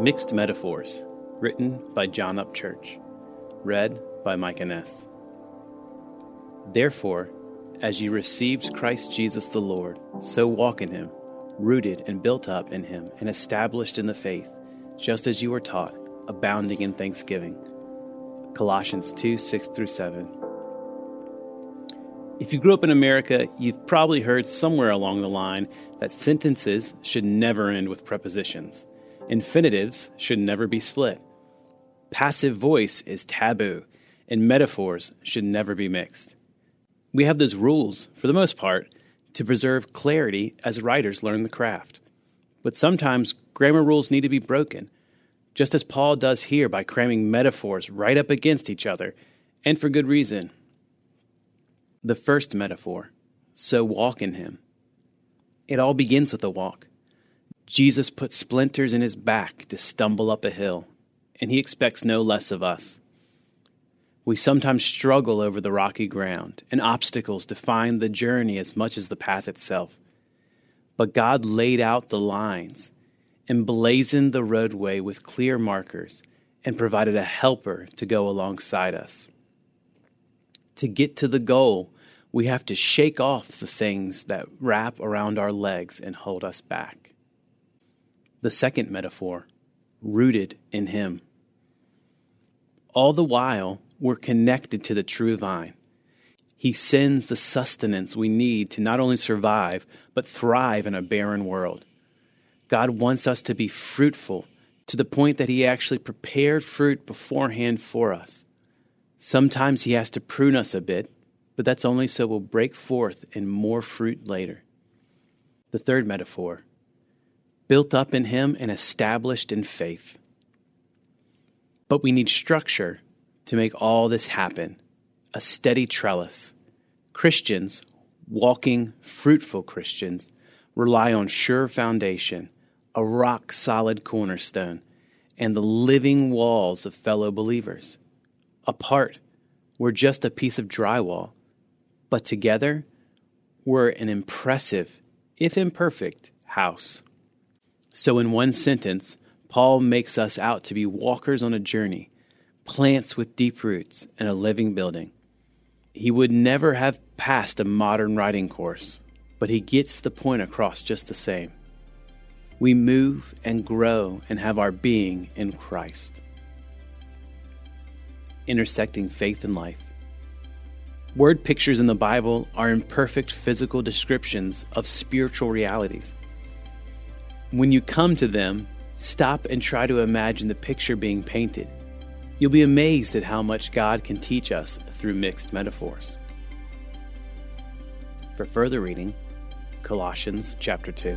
Mixed Metaphors, written by John Upchurch, read by Micah Ness. Therefore, as ye received Christ Jesus the Lord, so walk in him, rooted and built up in him, and established in the faith, just as you were taught, abounding in thanksgiving. Colossians 2 6 through 7. If you grew up in America, you've probably heard somewhere along the line that sentences should never end with prepositions. Infinitives should never be split. Passive voice is taboo, and metaphors should never be mixed. We have those rules, for the most part, to preserve clarity as writers learn the craft. But sometimes grammar rules need to be broken, just as Paul does here by cramming metaphors right up against each other, and for good reason. The first metaphor, so walk in him. It all begins with a walk. Jesus put splinters in his back to stumble up a hill, and he expects no less of us. We sometimes struggle over the rocky ground, and obstacles define the journey as much as the path itself. But God laid out the lines, emblazoned the roadway with clear markers, and provided a helper to go alongside us to get to the goal, we have to shake off the things that wrap around our legs and hold us back. The second metaphor, rooted in Him. All the while, we're connected to the true vine. He sends the sustenance we need to not only survive, but thrive in a barren world. God wants us to be fruitful to the point that He actually prepared fruit beforehand for us. Sometimes He has to prune us a bit, but that's only so we'll break forth in more fruit later. The third metaphor built up in Him and established in faith. But we need structure to make all this happen a steady trellis. Christians, walking, fruitful Christians, rely on sure foundation, a rock solid cornerstone, and the living walls of fellow believers apart, we're just a piece of drywall, but together, we're an impressive, if imperfect, house. So, in one sentence, Paul makes us out to be walkers on a journey, plants with deep roots, and a living building. He would never have passed a modern writing course, but he gets the point across just the same. We move and grow and have our being in Christ intersecting faith and life. Word pictures in the Bible are imperfect physical descriptions of spiritual realities. When you come to them, stop and try to imagine the picture being painted. You'll be amazed at how much God can teach us through mixed metaphors. For further reading, Colossians chapter 2.